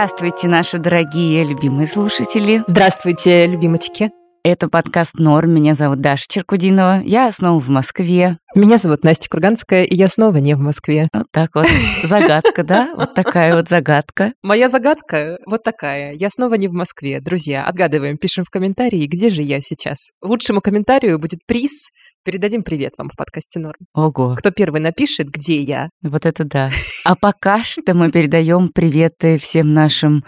Здравствуйте, наши дорогие любимые слушатели. Здравствуйте, любимочки. Это подкаст «Норм». Меня зовут Даша Черкудинова. Я снова в Москве. Меня зовут Настя Курганская, и я снова не в Москве. Вот так вот. Загадка, да? Вот такая вот загадка. Моя загадка вот такая. Я снова не в Москве. Друзья, отгадываем, пишем в комментарии, где же я сейчас. Лучшему комментарию будет приз. Передадим привет вам в подкасте «Норм». Ого. Кто первый напишет, где я. Вот это да. А пока что мы передаем приветы всем нашим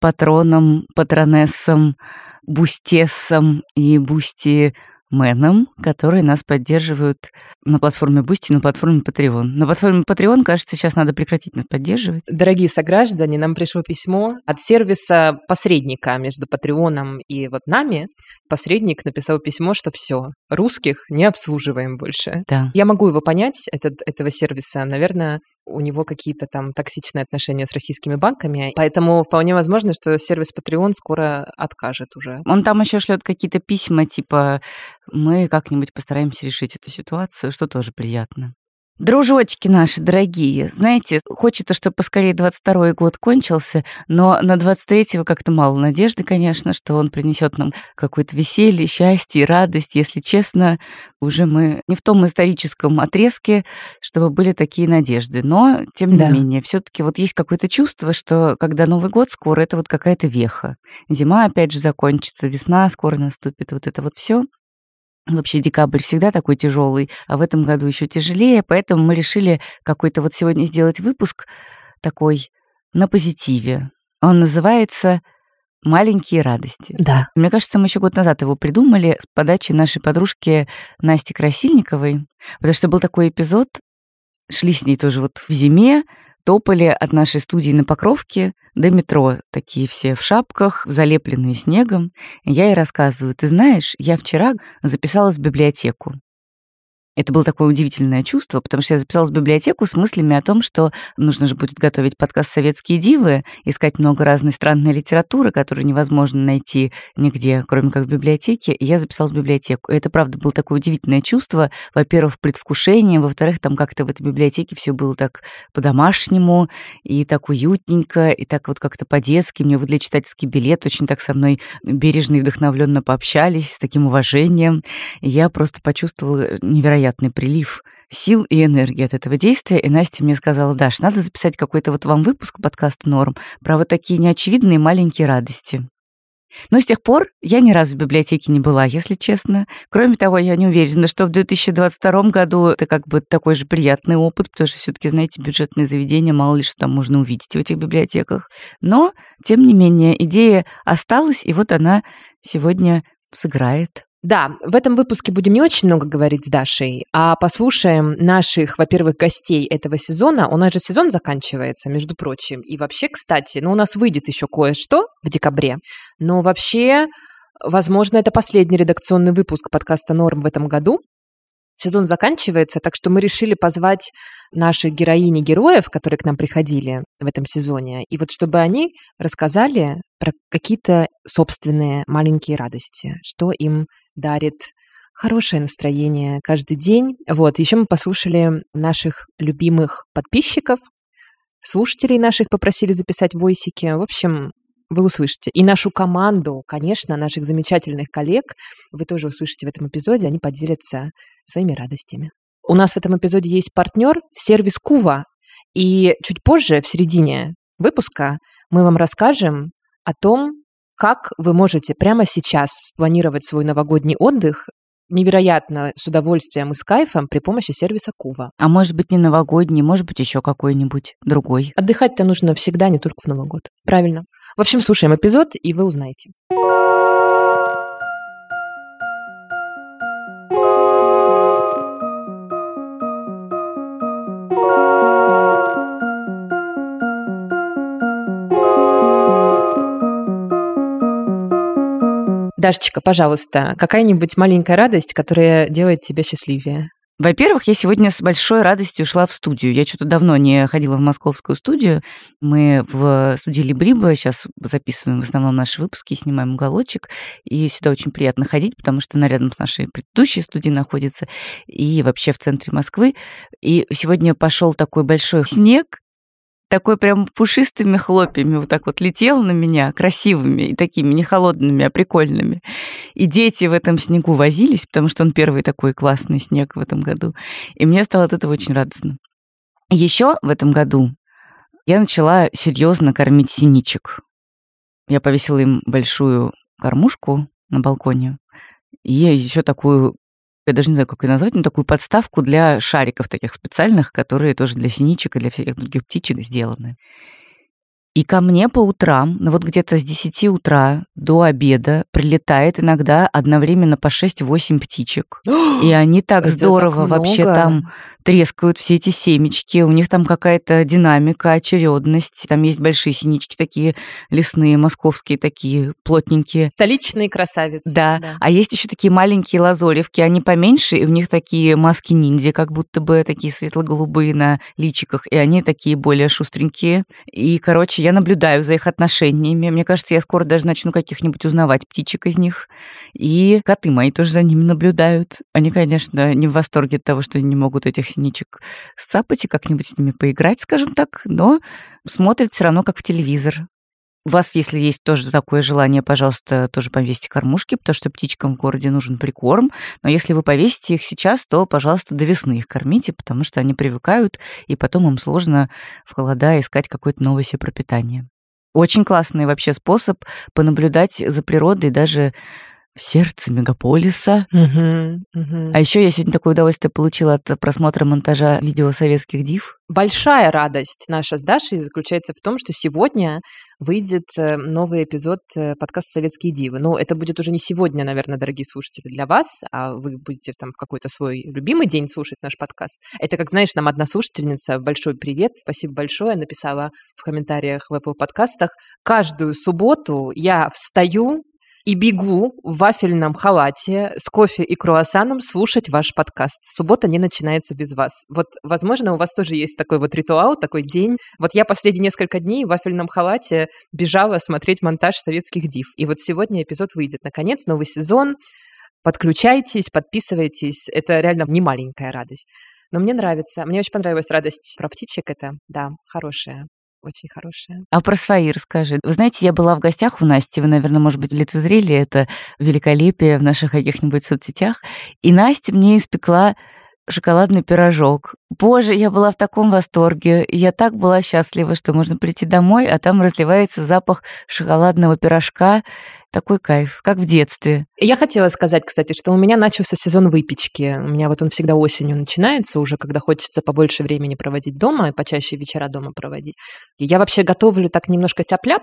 патронам, патронессам, бустессам и бусти менам, которые нас поддерживают на платформе Бусти, на платформе Patreon. На платформе Patreon, кажется, сейчас надо прекратить нас поддерживать. Дорогие сограждане, нам пришло письмо от сервиса посредника между Патреоном и вот нами. Посредник написал письмо, что все, русских не обслуживаем больше. Да. Я могу его понять, этот, этого сервиса. Наверное, у него какие-то там токсичные отношения с российскими банками, поэтому вполне возможно, что сервис Patreon скоро откажет уже. Он там еще шлет какие-то письма, типа мы как-нибудь постараемся решить эту ситуацию, что тоже приятно. Дружочки наши дорогие, знаете, хочется, чтобы поскорее 22 год кончился, но на 23-го как-то мало надежды, конечно, что он принесет нам какое-то веселье, счастье и радость. Если честно, уже мы не в том историческом отрезке, чтобы были такие надежды. Но, тем не Да. менее, все таки вот есть какое-то чувство, что когда Новый год скоро, это вот какая-то веха. Зима опять же закончится, весна скоро наступит, вот это вот все. Вообще декабрь всегда такой тяжелый, а в этом году еще тяжелее, поэтому мы решили какой-то вот сегодня сделать выпуск такой на позитиве. Он называется «Маленькие радости». Да. Мне кажется, мы еще год назад его придумали с подачи нашей подружки Насти Красильниковой, потому что был такой эпизод, шли с ней тоже вот в зиме, топали от нашей студии на Покровке до метро, такие все в шапках, залепленные снегом. Я ей рассказываю, ты знаешь, я вчера записалась в библиотеку. Это было такое удивительное чувство, потому что я записалась в библиотеку с мыслями о том, что нужно же будет готовить подкаст «Советские дивы», искать много разной странной литературы, которую невозможно найти нигде, кроме как в библиотеке, и я записалась в библиотеку. И это, правда, было такое удивительное чувство, во-первых, в предвкушении, во-вторых, там как-то в этой библиотеке все было так по-домашнему, и так уютненько, и так вот как-то по-детски. Мне выдали читательский билет, очень так со мной бережно и вдохновленно пообщались, с таким уважением. И я просто почувствовала невероятный прилив сил и энергии от этого действия. И Настя мне сказала, Даш, надо записать какой-то вот вам выпуск подкаста «Норм» про вот такие неочевидные маленькие радости. Но с тех пор я ни разу в библиотеке не была, если честно. Кроме того, я не уверена, что в 2022 году это как бы такой же приятный опыт, потому что все таки знаете, бюджетные заведения, мало ли что там можно увидеть в этих библиотеках. Но, тем не менее, идея осталась, и вот она сегодня сыграет. Да, в этом выпуске будем не очень много говорить с Дашей, а послушаем наших, во-первых, гостей этого сезона. У нас же сезон заканчивается, между прочим. И вообще, кстати, ну у нас выйдет еще кое-что в декабре, но вообще, возможно, это последний редакционный выпуск подкаста «Норм» в этом году. Сезон заканчивается, так что мы решили позвать наших героинь и героев, которые к нам приходили в этом сезоне, и вот чтобы они рассказали про какие-то собственные маленькие радости, что им дарит хорошее настроение каждый день. Вот, еще мы послушали наших любимых подписчиков, слушателей наших попросили записать войсики. В общем, вы услышите. И нашу команду, конечно, наших замечательных коллег, вы тоже услышите в этом эпизоде, они поделятся своими радостями. У нас в этом эпизоде есть партнер сервис Кува. И чуть позже, в середине выпуска, мы вам расскажем о том, как вы можете прямо сейчас спланировать свой новогодний отдых невероятно с удовольствием и с кайфом при помощи сервиса Кува. А может быть, не новогодний, может быть, еще какой-нибудь другой. Отдыхать-то нужно всегда, не только в Новый год. Правильно. В общем, слушаем эпизод, и вы узнаете. Дашечка, пожалуйста, какая-нибудь маленькая радость, которая делает тебя счастливее? Во-первых, я сегодня с большой радостью шла в студию. Я что-то давно не ходила в московскую студию. Мы в студии Либриба сейчас записываем в основном наши выпуски, снимаем уголочек. И сюда очень приятно ходить, потому что она рядом с нашей предыдущей студией находится. И вообще в центре Москвы. И сегодня пошел такой большой снег, такой прям пушистыми хлопьями вот так вот летел на меня, красивыми и такими не холодными, а прикольными. И дети в этом снегу возились, потому что он первый такой классный снег в этом году. И мне стало от этого очень радостно. Еще в этом году я начала серьезно кормить синичек. Я повесила им большую кормушку на балконе и еще такую я даже не знаю, как ее назвать, но такую подставку для шариков таких специальных, которые тоже для синичек и для всяких других птичек сделаны. И ко мне по утрам, ну вот где-то с 10 утра до обеда прилетает иногда одновременно по 6-8 птичек. и они так здорово так вообще там трескают все эти семечки, у них там какая-то динамика, очередность, там есть большие синички такие лесные, московские такие, плотненькие. Столичные красавицы. Да, да. а есть еще такие маленькие лазоревки, они поменьше, и у них такие маски ниндзя, как будто бы такие светло-голубые на личиках, и они такие более шустренькие. И, короче, я наблюдаю за их отношениями. Мне кажется, я скоро даже начну каких-нибудь узнавать птичек из них. И коты мои тоже за ними наблюдают. Они, конечно, не в восторге от того, что они не могут этих синичек сцапать и как-нибудь с ними поиграть, скажем так, но смотрят все равно как в телевизор. У вас, если есть тоже такое желание, пожалуйста, тоже повесьте кормушки, потому что птичкам в городе нужен прикорм. Но если вы повесите их сейчас, то, пожалуйста, до весны их кормите, потому что они привыкают, и потом им сложно в холода искать какое-то новое себе пропитание. Очень классный вообще способ понаблюдать за природой даже сердце мегаполиса. Угу, угу. А еще я сегодня такое удовольствие получила от просмотра монтажа видео советских див. Большая радость наша с Дашей заключается в том, что сегодня выйдет э, новый эпизод э, подкаста «Советские дивы». Ну, это будет уже не сегодня, наверное, дорогие слушатели, для вас, а вы будете там в какой-то свой любимый день слушать наш подкаст. Это, как знаешь, нам одна слушательница, большой привет, спасибо большое, написала в комментариях в Apple подкастах. Каждую субботу я встаю, и бегу в вафельном халате с кофе и круассаном слушать ваш подкаст. Суббота не начинается без вас. Вот, возможно, у вас тоже есть такой вот ритуал, такой день. Вот я последние несколько дней в вафельном халате бежала смотреть монтаж советских див. И вот сегодня эпизод выйдет. Наконец, новый сезон. Подключайтесь, подписывайтесь. Это реально не маленькая радость. Но мне нравится. Мне очень понравилась радость про птичек. Это, да, хорошая очень хорошая. А про свои расскажи. Вы знаете, я была в гостях у Насти, вы, наверное, может быть, лицезрели это великолепие в наших каких-нибудь соцсетях, и Настя мне испекла шоколадный пирожок. Боже, я была в таком восторге. Я так была счастлива, что можно прийти домой, а там разливается запах шоколадного пирожка такой кайф, как в детстве. Я хотела сказать, кстати, что у меня начался сезон выпечки. У меня вот он всегда осенью начинается, уже когда хочется побольше времени проводить дома и почаще вечера дома проводить. Я вообще готовлю так немножко тяп-ляп,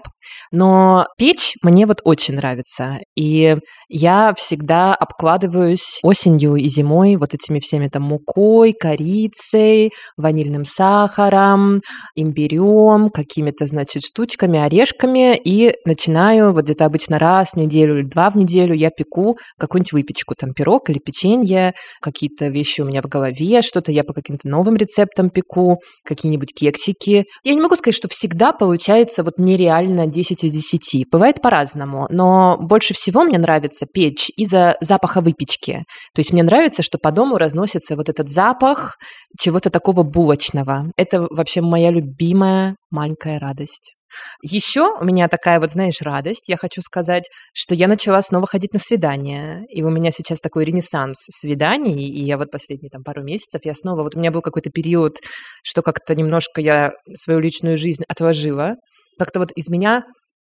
но печь мне вот очень нравится. И я всегда обкладываюсь осенью и зимой вот этими всеми там мукой, корицей, ванильным сахаром, имбирем, какими-то, значит, штучками, орешками, и начинаю вот где-то обычно раз раз в неделю или два в неделю я пеку какую-нибудь выпечку, там пирог или печенье, какие-то вещи у меня в голове, что-то я по каким-то новым рецептам пеку, какие-нибудь кексики. Я не могу сказать, что всегда получается вот нереально 10 из 10. Бывает по-разному, но больше всего мне нравится печь из-за запаха выпечки. То есть мне нравится, что по дому разносится вот этот запах чего-то такого булочного. Это вообще моя любимая маленькая радость. Еще у меня такая вот, знаешь, радость. Я хочу сказать, что я начала снова ходить на свидания. И у меня сейчас такой ренессанс свиданий. И я вот последние там пару месяцев, я снова... Вот у меня был какой-то период, что как-то немножко я свою личную жизнь отложила. Как-то вот из меня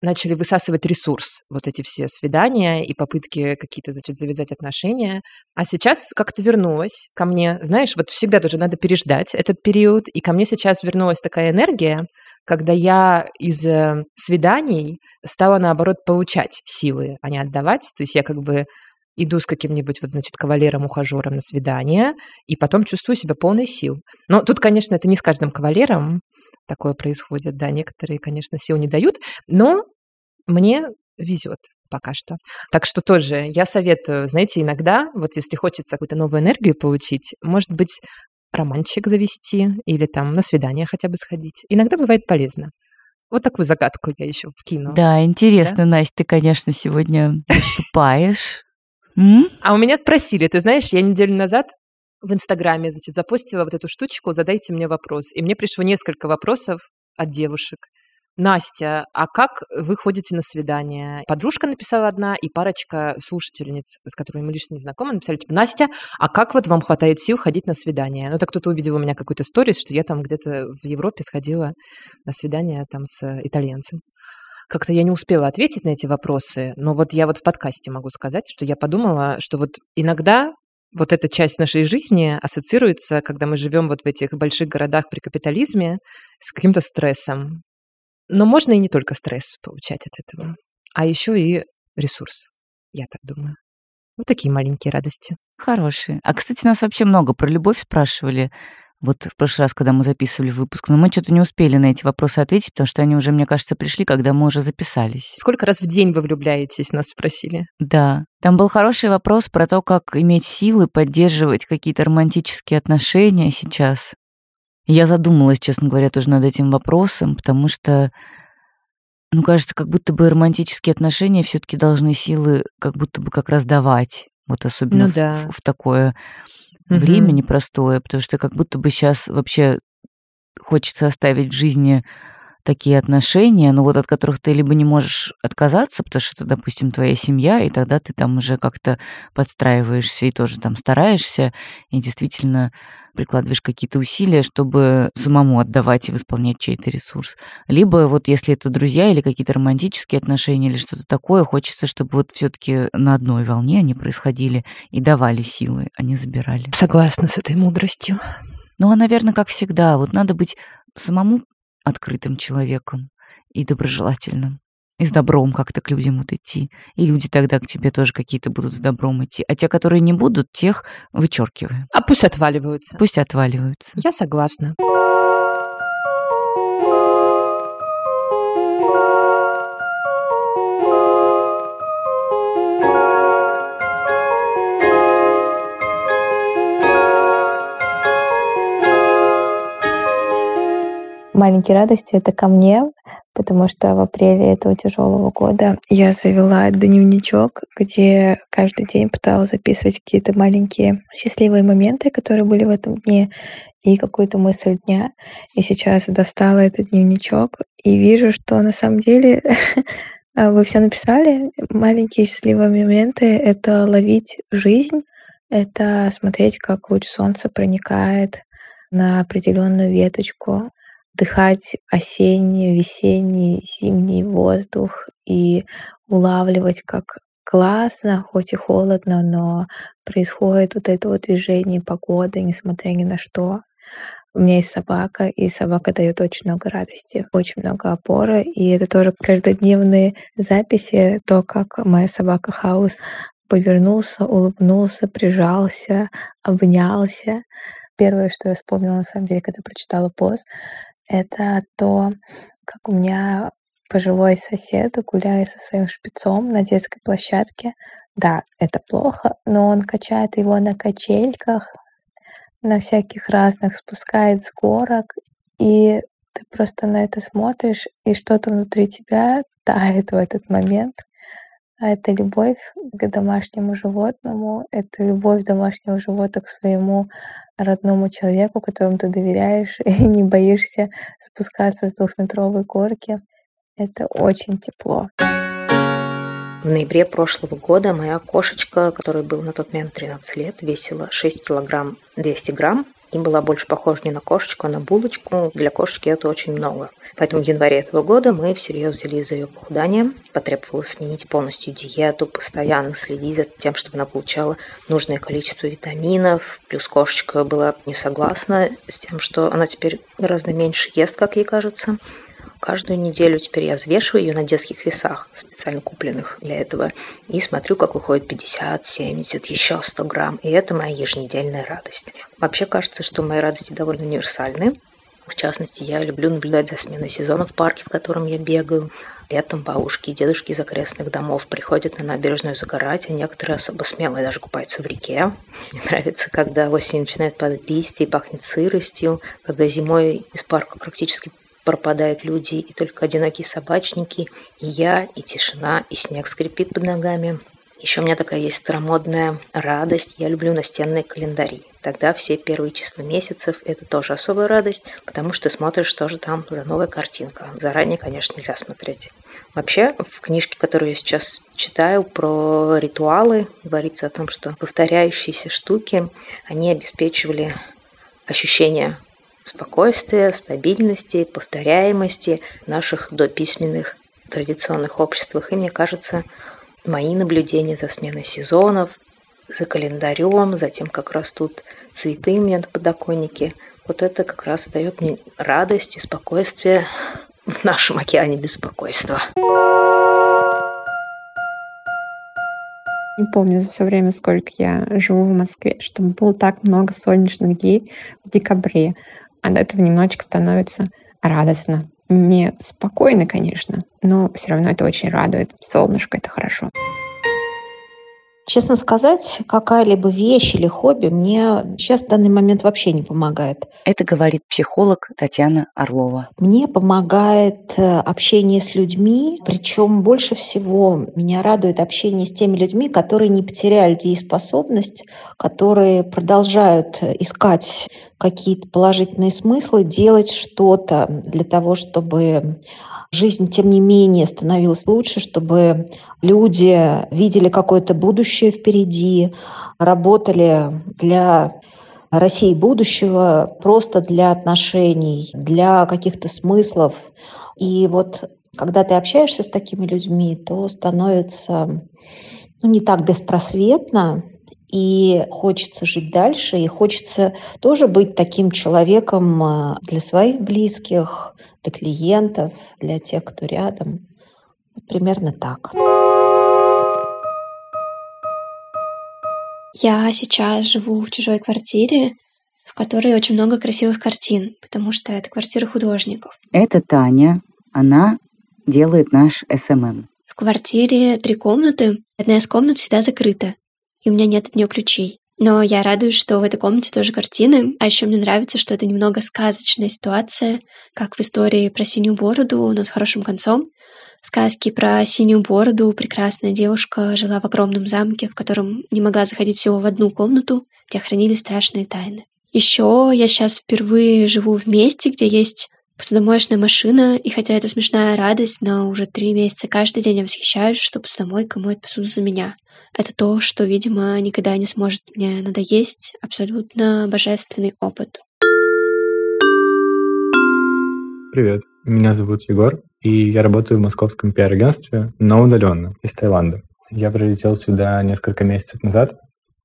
начали высасывать ресурс, вот эти все свидания и попытки какие-то, значит, завязать отношения. А сейчас как-то вернулась ко мне. Знаешь, вот всегда тоже надо переждать этот период. И ко мне сейчас вернулась такая энергия, когда я из э, свиданий стала, наоборот, получать силы, а не отдавать. То есть я как бы иду с каким-нибудь, вот, значит, кавалером-ухажером на свидание, и потом чувствую себя полной сил. Но тут, конечно, это не с каждым кавалером такое происходит, да, некоторые, конечно, сил не дают, но мне везет пока что. Так что тоже я советую, знаете, иногда, вот если хочется какую-то новую энергию получить, может быть, романчик завести или там на свидание хотя бы сходить. Иногда бывает полезно. Вот такую загадку я еще вкину. Да, интересно, да? Настя, ты, конечно, сегодня выступаешь. А у меня спросили, ты знаешь, я неделю назад в Инстаграме, значит, запостила вот эту штучку «Задайте мне вопрос». И мне пришло несколько вопросов от девушек. Настя, а как вы ходите на свидание? Подружка написала одна, и парочка слушательниц, с которыми мы лично не знакомы, написали, типа, Настя, а как вот вам хватает сил ходить на свидание? Ну, так кто-то увидел у меня какую-то сторис, что я там где-то в Европе сходила на свидание там с итальянцем. Как-то я не успела ответить на эти вопросы, но вот я вот в подкасте могу сказать, что я подумала, что вот иногда вот эта часть нашей жизни ассоциируется, когда мы живем вот в этих больших городах при капитализме, с каким-то стрессом. Но можно и не только стресс получать от этого, а еще и ресурс, я так думаю. Вот такие маленькие радости. Хорошие. А, кстати, нас вообще много про любовь спрашивали. Вот в прошлый раз, когда мы записывали выпуск, но мы что-то не успели на эти вопросы ответить, потому что они уже, мне кажется, пришли, когда мы уже записались. Сколько раз в день вы влюбляетесь, нас спросили. Да. Там был хороший вопрос про то, как иметь силы поддерживать какие-то романтические отношения сейчас. Я задумалась, честно говоря, тоже над этим вопросом, потому что, ну, кажется, как будто бы романтические отношения все таки должны силы как будто бы как раз давать. Вот особенно ну, да. в, в такое угу. время непростое, потому что как будто бы сейчас вообще хочется оставить в жизни такие отношения, ну вот от которых ты либо не можешь отказаться, потому что это, допустим, твоя семья, и тогда ты там уже как-то подстраиваешься и тоже там стараешься, и действительно прикладываешь какие-то усилия, чтобы самому отдавать и восполнять чей-то ресурс. Либо вот если это друзья или какие-то романтические отношения или что-то такое, хочется, чтобы вот все таки на одной волне они происходили и давали силы, а не забирали. Согласна с этой мудростью. Ну, а, наверное, как всегда, вот надо быть самому открытым человеком и доброжелательным и с добром как-то к людям вот идти. И люди тогда к тебе тоже какие-то будут с добром идти. А те, которые не будут, тех вычеркиваем. А пусть отваливаются. Пусть отваливаются. Я согласна. Маленькие радости это ко мне, потому что в апреле этого тяжелого года я завела дневничок, где каждый день пыталась записывать какие-то маленькие счастливые моменты, которые были в этом дне, и какую-то мысль дня. И сейчас достала этот дневничок и вижу, что на самом деле вы все написали. Маленькие счастливые моменты — это ловить жизнь, это смотреть, как луч солнца проникает на определенную веточку, вдыхать осенний, весенний, зимний воздух и улавливать, как классно, хоть и холодно, но происходит вот это вот движение погоды, несмотря ни на что. У меня есть собака, и собака дает очень много радости, очень много опоры, и это тоже каждодневные записи, то, как моя собака Хаус повернулся, улыбнулся, прижался, обнялся. Первое, что я вспомнила, на самом деле, когда прочитала пост, это то, как у меня пожилой сосед гуляет со своим шпицом на детской площадке. Да, это плохо, но он качает его на качельках, на всяких разных, спускает с горок, и ты просто на это смотришь, и что-то внутри тебя тает в этот момент. А это любовь к домашнему животному, это любовь домашнего животного к своему родному человеку, которому ты доверяешь и не боишься спускаться с двухметровой горки. Это очень тепло. В ноябре прошлого года моя кошечка, которой был на тот момент 13 лет, весила 6 килограмм 200 грамм и была больше похожа не на кошечку, а на булочку. Для кошечки это очень много. Поэтому в январе этого года мы всерьез взялись за ее похудание. Потребовалось сменить полностью диету, постоянно следить за тем, чтобы она получала нужное количество витаминов. Плюс кошечка была не согласна с тем, что она теперь гораздо меньше ест, как ей кажется. Каждую неделю теперь я взвешиваю ее на детских весах, специально купленных для этого, и смотрю, как выходит 50, 70, еще 100 грамм. И это моя еженедельная радость. Вообще кажется, что мои радости довольно универсальны. В частности, я люблю наблюдать за сменой сезона в парке, в котором я бегаю. Летом бабушки и дедушки из окрестных домов приходят на набережную загорать, а некоторые особо смелые даже купаются в реке. Мне нравится, когда осенью начинает падать листья и пахнет сыростью, когда зимой из парка практически пропадают люди, и только одинокие собачники, и я, и тишина, и снег скрипит под ногами. Еще у меня такая есть старомодная радость. Я люблю настенные календари. Тогда все первые числа месяцев – это тоже особая радость, потому что ты смотришь, что же там за новая картинка. Заранее, конечно, нельзя смотреть. Вообще, в книжке, которую я сейчас читаю про ритуалы, говорится о том, что повторяющиеся штуки, они обеспечивали ощущение спокойствия, стабильности, повторяемости наших дописьменных традиционных обществах. И мне кажется, мои наблюдения за сменой сезонов, за календарем, за тем, как растут цветы у меня на подоконнике, вот это как раз дает мне радость и спокойствие в нашем океане беспокойства. Не помню за все время, сколько я живу в Москве, чтобы было так много солнечных дней в декабре. От этого немножечко становится радостно. Не спокойно, конечно, но все равно это очень радует. Солнышко — это хорошо. Честно сказать, какая-либо вещь или хобби мне сейчас в данный момент вообще не помогает. Это говорит психолог Татьяна Орлова. Мне помогает э, общение с людьми, причем больше всего меня радует общение с теми людьми, которые не потеряли дееспособность, которые продолжают искать какие-то положительные смыслы, делать что-то для того, чтобы жизнь, тем не менее, становилась лучше, чтобы люди видели какое-то будущее впереди, работали для России будущего, просто для отношений, для каких-то смыслов. И вот когда ты общаешься с такими людьми, то становится ну, не так беспросветно, и хочется жить дальше, и хочется тоже быть таким человеком э, для своих близких, для клиентов, для тех, кто рядом. Вот примерно так. Я сейчас живу в чужой квартире, в которой очень много красивых картин, потому что это квартира художников. Это Таня. Она делает наш SMM. В квартире три комнаты. Одна из комнат всегда закрыта, и у меня нет от нее ключей. Но я радуюсь, что в этой комнате тоже картины. А еще мне нравится, что это немного сказочная ситуация, как в истории про синюю бороду, но с хорошим концом. Сказки про синюю бороду прекрасная девушка жила в огромном замке, в котором не могла заходить всего в одну комнату, где хранили страшные тайны. Еще я сейчас впервые живу в месте, где есть посудомоечная машина, и хотя это смешная радость, но уже три месяца каждый день я восхищаюсь, что посудомойка моет посуду за меня. Это то, что, видимо, никогда не сможет мне надоесть. Абсолютно божественный опыт. Привет, меня зовут Егор, и я работаю в московском пиар-агентстве, но удаленно, из Таиланда. Я прилетел сюда несколько месяцев назад,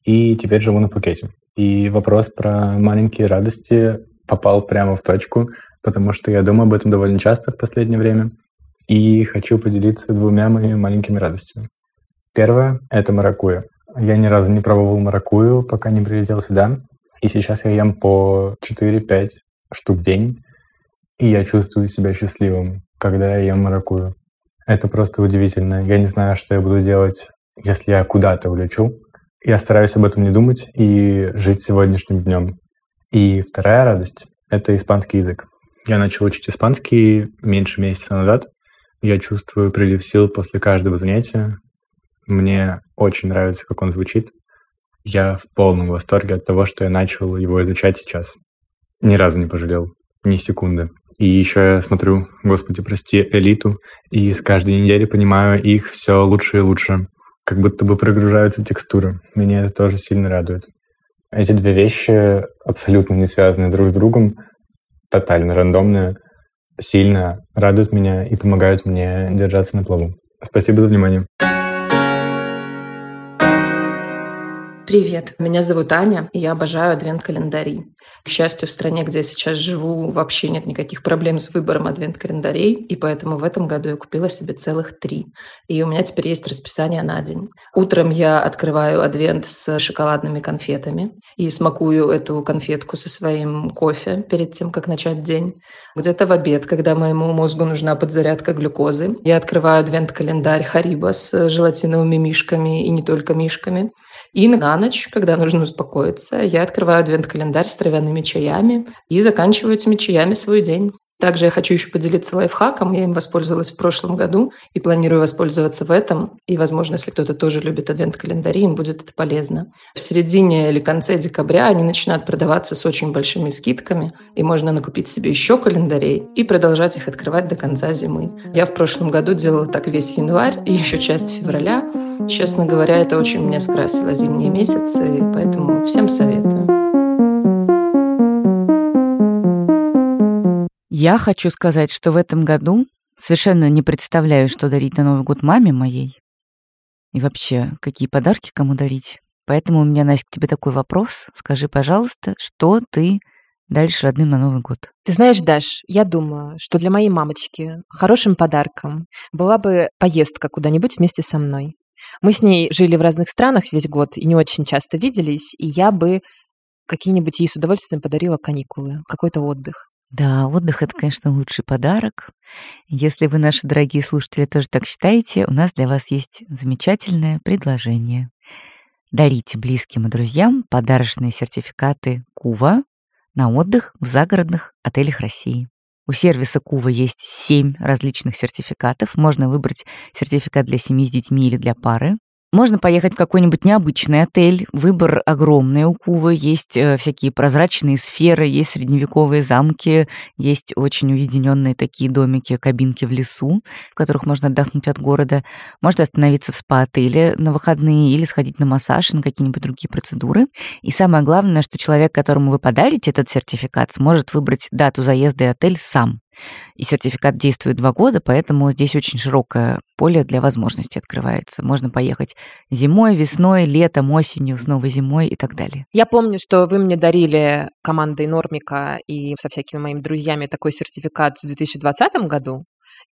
и теперь живу на Пукете. И вопрос про маленькие радости попал прямо в точку, потому что я думаю об этом довольно часто в последнее время, и хочу поделиться двумя моими маленькими радостями. Первое — это маракуйя. Я ни разу не пробовал маракую, пока не прилетел сюда. И сейчас я ем по 4-5 штук в день. И я чувствую себя счастливым, когда я ем маракую. Это просто удивительно. Я не знаю, что я буду делать, если я куда-то улечу. Я стараюсь об этом не думать и жить сегодняшним днем. И вторая радость — это испанский язык. Я начал учить испанский меньше месяца назад. Я чувствую прилив сил после каждого занятия. Мне очень нравится, как он звучит. Я в полном восторге от того, что я начал его изучать сейчас. Ни разу не пожалел, ни секунды. И еще я смотрю, господи, прости, элиту, и с каждой недели понимаю их все лучше и лучше. Как будто бы прогружаются текстуры. Меня это тоже сильно радует. Эти две вещи абсолютно не связаны друг с другом, тотально рандомные, сильно радуют меня и помогают мне держаться на плаву. Спасибо за внимание. Привет, меня зовут Аня, и я обожаю адвент-календари. К счастью, в стране, где я сейчас живу, вообще нет никаких проблем с выбором адвент-календарей, и поэтому в этом году я купила себе целых три. И у меня теперь есть расписание на день. Утром я открываю адвент с шоколадными конфетами и смакую эту конфетку со своим кофе перед тем, как начать день. Где-то в обед, когда моему мозгу нужна подзарядка глюкозы, я открываю адвент-календарь Хариба с желатиновыми мишками и не только мишками. И на ночь, когда нужно успокоиться, я открываю адвент-календарь с травяными чаями и заканчиваю этими чаями свой день. Также я хочу еще поделиться лайфхаком. Я им воспользовалась в прошлом году и планирую воспользоваться в этом. И, возможно, если кто-то тоже любит адвент-календари, им будет это полезно. В середине или конце декабря они начинают продаваться с очень большими скидками, и можно накупить себе еще календарей и продолжать их открывать до конца зимы. Я в прошлом году делала так весь январь и еще часть февраля. Честно говоря, это очень мне скрасило зимние месяцы, поэтому всем советую. Я хочу сказать, что в этом году совершенно не представляю, что дарить на Новый год маме моей. И вообще, какие подарки кому дарить. Поэтому у меня, Настя, к тебе такой вопрос. Скажи, пожалуйста, что ты дальше родным на Новый год? Ты знаешь, Даш, я думаю, что для моей мамочки хорошим подарком была бы поездка куда-нибудь вместе со мной. Мы с ней жили в разных странах весь год и не очень часто виделись, и я бы какие-нибудь ей с удовольствием подарила каникулы, какой-то отдых. Да, отдых — это, конечно, лучший подарок. Если вы, наши дорогие слушатели, тоже так считаете, у нас для вас есть замечательное предложение. Дарите близким и друзьям подарочные сертификаты Кува на отдых в загородных отелях России. У сервиса Кува есть семь различных сертификатов. Можно выбрать сертификат для семьи с детьми или для пары. Можно поехать в какой-нибудь необычный отель. Выбор огромный у Кувы. Есть э, всякие прозрачные сферы, есть средневековые замки, есть очень уединенные такие домики, кабинки в лесу, в которых можно отдохнуть от города. Можно остановиться в спа-отеле на выходные или сходить на массаж, на какие-нибудь другие процедуры. И самое главное, что человек, которому вы подарите этот сертификат, сможет выбрать дату заезда и отель сам. И сертификат действует два года, поэтому здесь очень широкое поле для возможностей открывается. Можно поехать зимой, весной, летом, осенью, снова зимой и так далее. Я помню, что вы мне дарили командой Нормика и со всякими моими друзьями такой сертификат в 2020 году,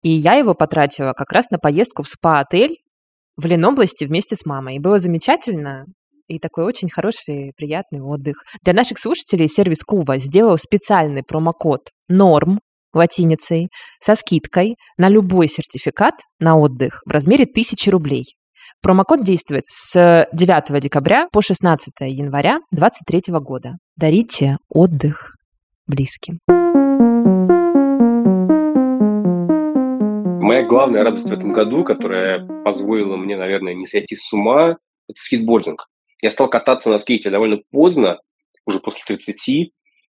и я его потратила как раз на поездку в спа-отель в Ленобласти вместе с мамой. И было замечательно, и такой очень хороший, приятный отдых. Для наших слушателей сервис Кува сделал специальный промокод «НОРМ», латиницей со скидкой на любой сертификат на отдых в размере 1000 рублей. Промокод действует с 9 декабря по 16 января 2023 года. Дарите отдых близким. Моя главная радость в этом году, которая позволила мне, наверное, не сойти с ума, это скейтбординг. Я стал кататься на скейте довольно поздно, уже после 30,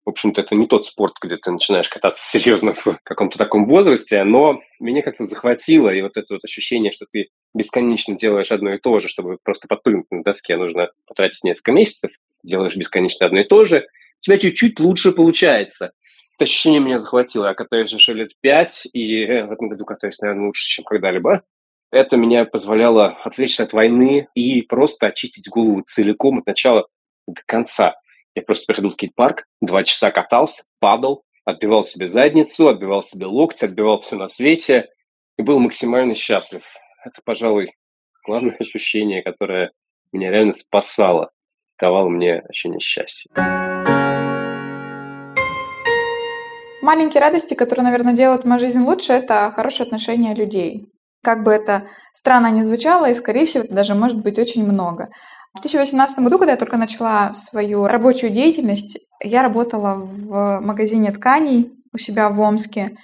в общем-то, это не тот спорт, где ты начинаешь кататься серьезно в каком-то таком возрасте, но меня как-то захватило, и вот это вот ощущение, что ты бесконечно делаешь одно и то же, чтобы просто подпрыгнуть на доске, нужно потратить несколько месяцев, делаешь бесконечно одно и то же, у тебя чуть-чуть лучше получается. Это ощущение меня захватило. Я катаюсь уже лет пять, и в этом году катаюсь, наверное, лучше, чем когда-либо. Это меня позволяло отвлечься от войны и просто очистить голову целиком от начала до конца. Я просто приходил в скейт-парк, два часа катался, падал, отбивал себе задницу, отбивал себе локти, отбивал все на свете и был максимально счастлив. Это, пожалуй, главное ощущение, которое меня реально спасало, давало мне ощущение счастья. Маленькие радости, которые, наверное, делают мою жизнь лучше, это хорошее отношение людей. Как бы это странно ни звучало, и, скорее всего, это даже может быть очень много. В 2018 году, когда я только начала свою рабочую деятельность, я работала в магазине тканей у себя в Омске.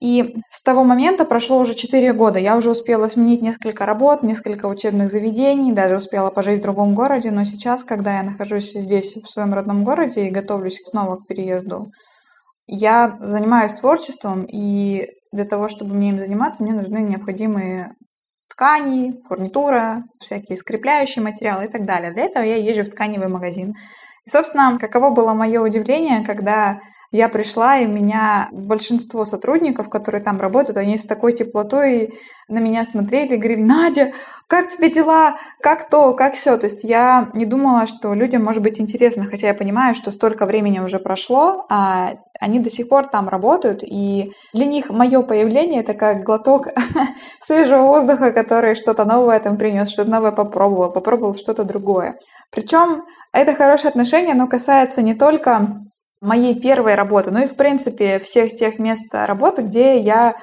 И с того момента прошло уже 4 года. Я уже успела сменить несколько работ, несколько учебных заведений, даже успела пожить в другом городе. Но сейчас, когда я нахожусь здесь, в своем родном городе, и готовлюсь снова к переезду, я занимаюсь творчеством, и для того, чтобы мне им заниматься, мне нужны необходимые ткани, фурнитура, всякие скрепляющие материалы и так далее. Для этого я езжу в тканевый магазин. И, собственно, каково было мое удивление, когда я пришла, и меня большинство сотрудников, которые там работают, они с такой теплотой на меня смотрели и говорили, Надя, как тебе дела, как то, как все. То есть я не думала, что людям может быть интересно, хотя я понимаю, что столько времени уже прошло, а они до сих пор там работают, и для них мое появление это как глоток свежего воздуха, который что-то новое там принес, что-то новое попробовал, попробовал что-то другое. Причем это хорошее отношение, оно касается не только моей первой работы, но и, в принципе, всех тех мест работы, где я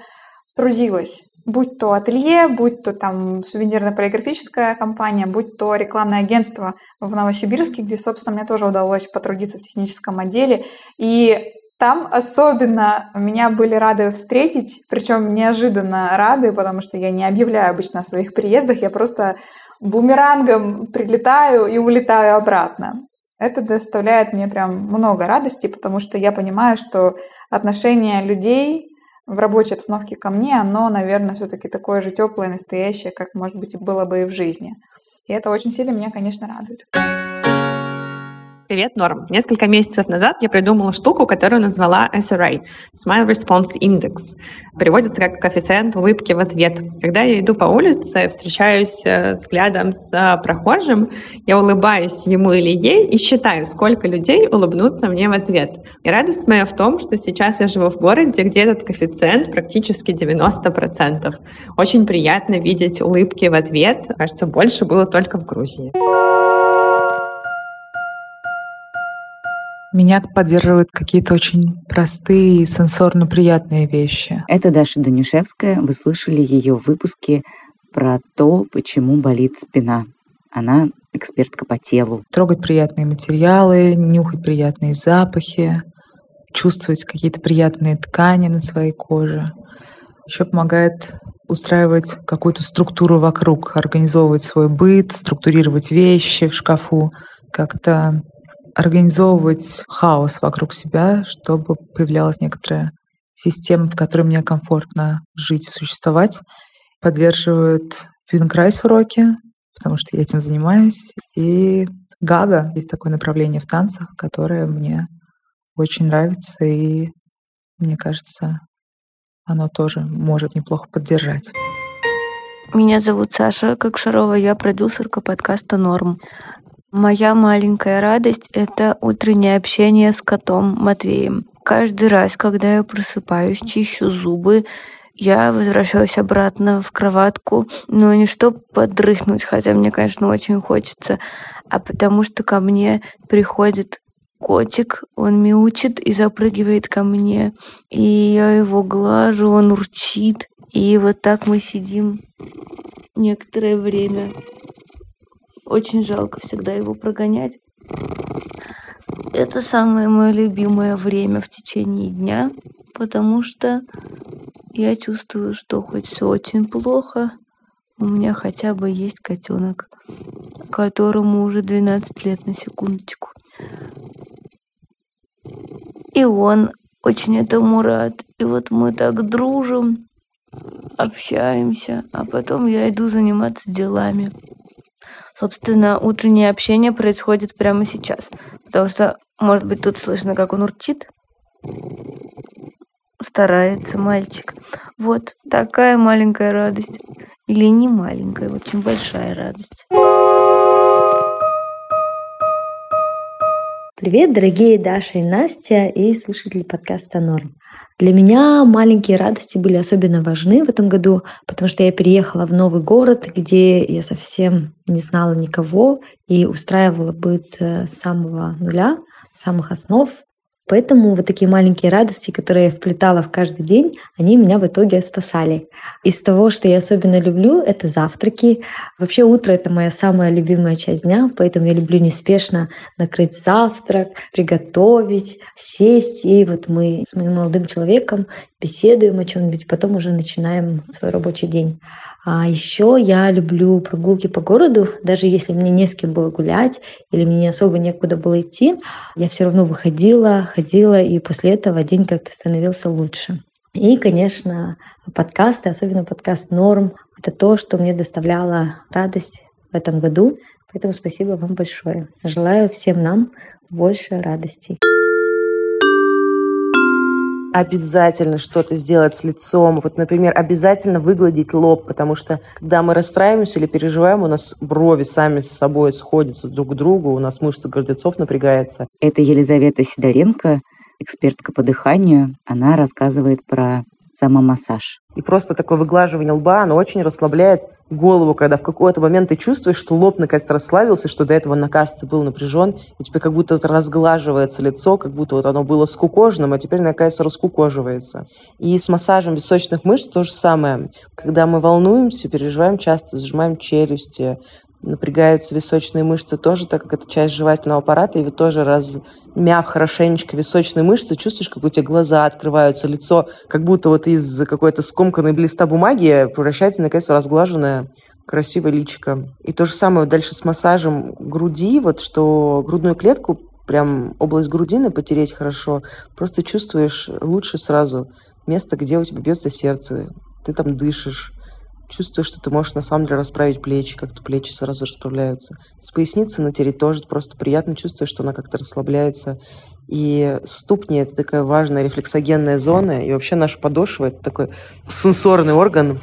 трудилась. Будь то ателье, будь то там сувенирно-полиграфическая компания, будь то рекламное агентство в Новосибирске, где, собственно, мне тоже удалось потрудиться в техническом отделе. И Там особенно меня были рады встретить, причем неожиданно рады, потому что я не объявляю обычно о своих приездах, я просто бумерангом прилетаю и улетаю обратно. Это доставляет мне прям много радости, потому что я понимаю, что отношение людей в рабочей обстановке ко мне, оно, наверное, все-таки такое же теплое, настоящее, как, может быть, было бы и в жизни. И это очень сильно меня, конечно, радует. Привет, Норм. Несколько месяцев назад я придумала штуку, которую назвала SRA – Smile Response Index. Переводится как коэффициент улыбки в ответ. Когда я иду по улице, встречаюсь э, взглядом с э, прохожим, я улыбаюсь ему или ей и считаю, сколько людей улыбнутся мне в ответ. И радость моя в том, что сейчас я живу в городе, где этот коэффициент практически 90%. Очень приятно видеть улыбки в ответ. Кажется, больше было только в Грузии. Меня поддерживают какие-то очень простые и сенсорно приятные вещи. Это Даша Данишевская. Вы слышали ее в выпуске про то, почему болит спина. Она экспертка по телу. Трогать приятные материалы, нюхать приятные запахи, чувствовать какие-то приятные ткани на своей коже. Еще помогает устраивать какую-то структуру вокруг, организовывать свой быт, структурировать вещи в шкафу, как-то организовывать хаос вокруг себя, чтобы появлялась некоторая система, в которой мне комфортно жить и существовать. Поддерживают Филинкрайс уроки, потому что я этим занимаюсь. И Гага есть такое направление в танцах, которое мне очень нравится, и мне кажется, оно тоже может неплохо поддержать. Меня зовут Саша Кокшарова, я продюсерка подкаста «Норм». Моя маленькая радость — это утреннее общение с котом Матвеем. Каждый раз, когда я просыпаюсь, чищу зубы, я возвращаюсь обратно в кроватку, но не чтобы подрыхнуть, хотя мне, конечно, очень хочется, а потому что ко мне приходит котик, он мяучит и запрыгивает ко мне, и я его глажу, он урчит, и вот так мы сидим некоторое время. Очень жалко всегда его прогонять. Это самое мое любимое время в течение дня, потому что я чувствую, что хоть все очень плохо, у меня хотя бы есть котенок, которому уже 12 лет на секундочку. И он очень этому рад. И вот мы так дружим, общаемся, а потом я иду заниматься делами. Собственно, утреннее общение происходит прямо сейчас. Потому что, может быть, тут слышно, как он урчит. Старается мальчик. Вот такая маленькая радость. Или не маленькая, очень большая радость. Привет, дорогие Даша и Настя и слушатели подкаста «Норм». Для меня маленькие радости были особенно важны в этом году, потому что я переехала в новый город, где я совсем не знала никого и устраивала быт э, с самого нуля, самых основ, Поэтому вот такие маленькие радости, которые я вплетала в каждый день, они меня в итоге спасали. Из того, что я особенно люблю, это завтраки. Вообще утро — это моя самая любимая часть дня, поэтому я люблю неспешно накрыть завтрак, приготовить, сесть. И вот мы с моим молодым человеком беседуем о чем-нибудь, потом уже начинаем свой рабочий день. А еще я люблю прогулки по городу, даже если мне не с кем было гулять или мне не особо некуда было идти, я все равно выходила, ходила, и после этого день как-то становился лучше. И, конечно, подкасты, особенно подкаст «Норм», это то, что мне доставляло радость в этом году. Поэтому спасибо вам большое. Желаю всем нам больше радостей обязательно что-то сделать с лицом. Вот, например, обязательно выгладить лоб, потому что когда мы расстраиваемся или переживаем, у нас брови сами с собой сходятся друг к другу, у нас мышца гордецов напрягается. Это Елизавета Сидоренко, экспертка по дыханию. Она рассказывает про самомассаж. И просто такое выглаживание лба, оно очень расслабляет голову, когда в какой-то момент ты чувствуешь, что лоб наконец-то расслабился, что до этого наказ ты был напряжен, и тебе как будто разглаживается лицо, как будто вот оно было скукоженным, а теперь наконец-то раскукоживается. И с массажем височных мышц то же самое. Когда мы волнуемся, переживаем часто, сжимаем челюсти, напрягаются височные мышцы тоже, так как это часть жевательного аппарата, и вы тоже размяв хорошенечко височные мышцы, чувствуешь, как у тебя глаза открываются, лицо как будто вот из какой-то скомканной листа бумаги превращается наконец в разглаженное красивое личико. И то же самое дальше с массажем груди, вот что грудную клетку, прям область грудины потереть хорошо, просто чувствуешь лучше сразу место, где у тебя бьется сердце, ты там дышишь, чувствуешь, что ты можешь на самом деле расправить плечи, как-то плечи сразу расправляются. С поясницы натереть тоже просто приятно чувствуешь, что она как-то расслабляется. И ступни – это такая важная рефлексогенная зона, и вообще наша подошва – это такой сенсорный орган.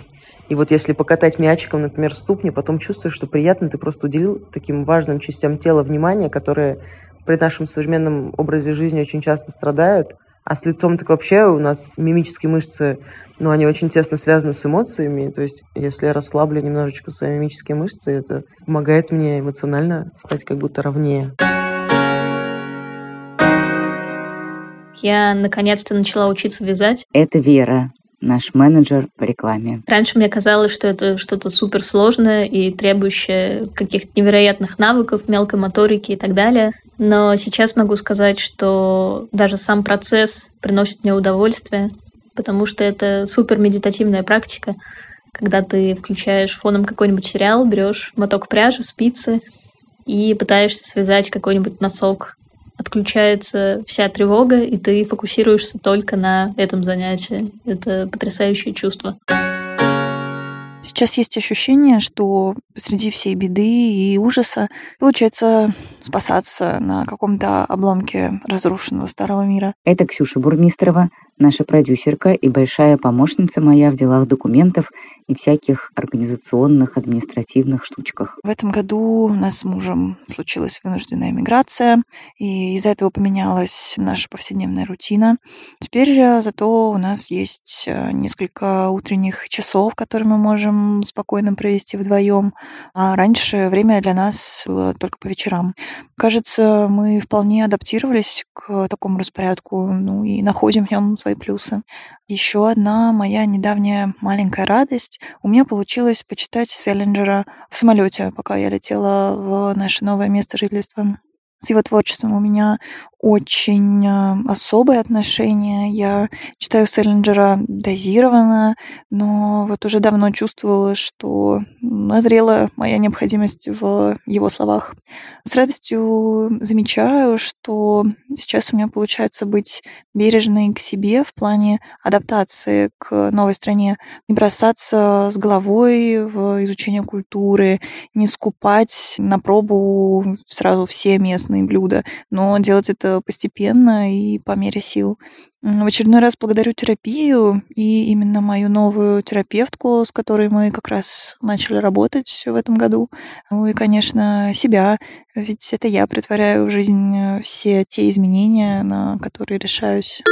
И вот если покатать мячиком, например, ступни, потом чувствуешь, что приятно, ты просто уделил таким важным частям тела внимание, которые при нашем современном образе жизни очень часто страдают – а с лицом так вообще у нас мимические мышцы, ну, они очень тесно связаны с эмоциями. То есть, если я расслаблю немножечко свои мимические мышцы, это помогает мне эмоционально стать как будто ровнее. Я наконец-то начала учиться вязать. Это Вера, наш менеджер по рекламе. Раньше мне казалось, что это что-то суперсложное и требующее каких-то невероятных навыков, мелкой моторики и так далее. Но сейчас могу сказать, что даже сам процесс приносит мне удовольствие, потому что это супер медитативная практика, когда ты включаешь фоном какой-нибудь сериал, берешь моток пряжи, спицы и пытаешься связать какой-нибудь носок отключается вся тревога, и ты фокусируешься только на этом занятии. Это потрясающее чувство. Сейчас есть ощущение, что посреди всей беды и ужаса получается спасаться на каком-то обломке разрушенного старого мира. Это Ксюша Бурмистрова, наша продюсерка и большая помощница моя в делах документов и всяких организационных, административных штучках. В этом году у нас с мужем случилась вынужденная миграция, и из-за этого поменялась наша повседневная рутина. Теперь э, зато у нас есть э, несколько утренних часов, которые мы можем спокойно провести вдвоем, а раньше время для нас было только по вечерам. Кажется, мы вполне адаптировались к такому распорядку, ну и находим в нем свои плюсы. Еще одна моя недавняя маленькая радость. У меня получилось почитать Селлинджера в самолете, пока я летела в наше новое место жительства. С его творчеством у меня очень а, особые отношения. Я читаю Селлинджера дозированно, но вот уже давно чувствовала, что назрела моя необходимость в его словах. С радостью замечаю, что сейчас у меня получается быть бережной к себе в плане адаптации к новой стране, не бросаться с головой в изучение культуры, не скупать на пробу сразу все местные блюда, но делать это постепенно и по мере сил. В очередной раз благодарю терапию и именно мою новую терапевтку, с которой мы как раз начали работать в этом году. Ну и, конечно, себя, ведь это я притворяю в жизнь все те изменения, на которые решаюсь.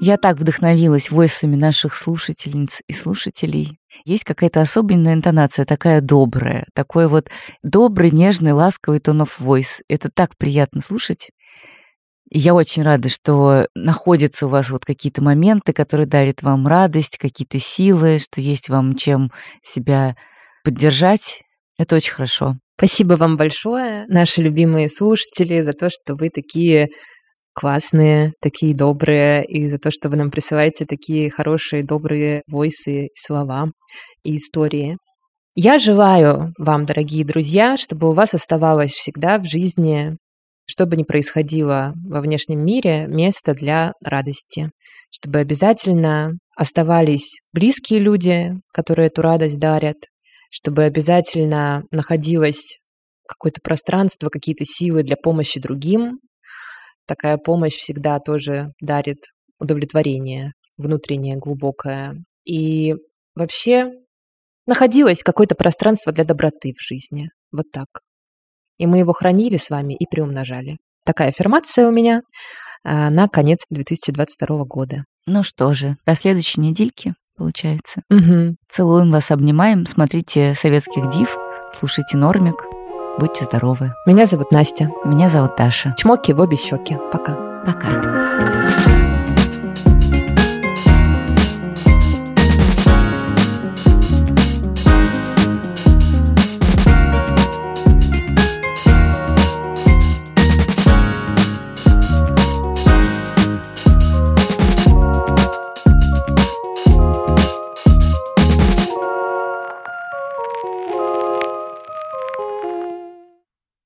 Я так вдохновилась войсами наших слушательниц и слушателей. Есть какая-то особенная интонация, такая добрая, такой вот добрый, нежный, ласковый тон of voice. Это так приятно слушать. И я очень рада, что находятся у вас вот какие-то моменты, которые дарят вам радость, какие-то силы, что есть вам чем себя поддержать. Это очень хорошо. Спасибо вам большое, наши любимые слушатели, за то, что вы такие классные, такие добрые, и за то, что вы нам присылаете такие хорошие, добрые войсы, слова и истории. Я желаю вам, дорогие друзья, чтобы у вас оставалось всегда в жизни, что бы ни происходило во внешнем мире, место для радости, чтобы обязательно оставались близкие люди, которые эту радость дарят, чтобы обязательно находилось какое-то пространство, какие-то силы для помощи другим, такая помощь всегда тоже дарит удовлетворение внутреннее, глубокое. И вообще находилось какое-то пространство для доброты в жизни. Вот так. И мы его хранили с вами и приумножали. Такая аффирмация у меня а, на конец 2022 года. Ну что же, до следующей недельки, получается. Угу. Целуем вас, обнимаем. Смотрите советских див, слушайте Нормик. Будьте здоровы. Меня зовут Настя. Меня зовут Даша. Чмоки в обе щеки. Пока. Пока.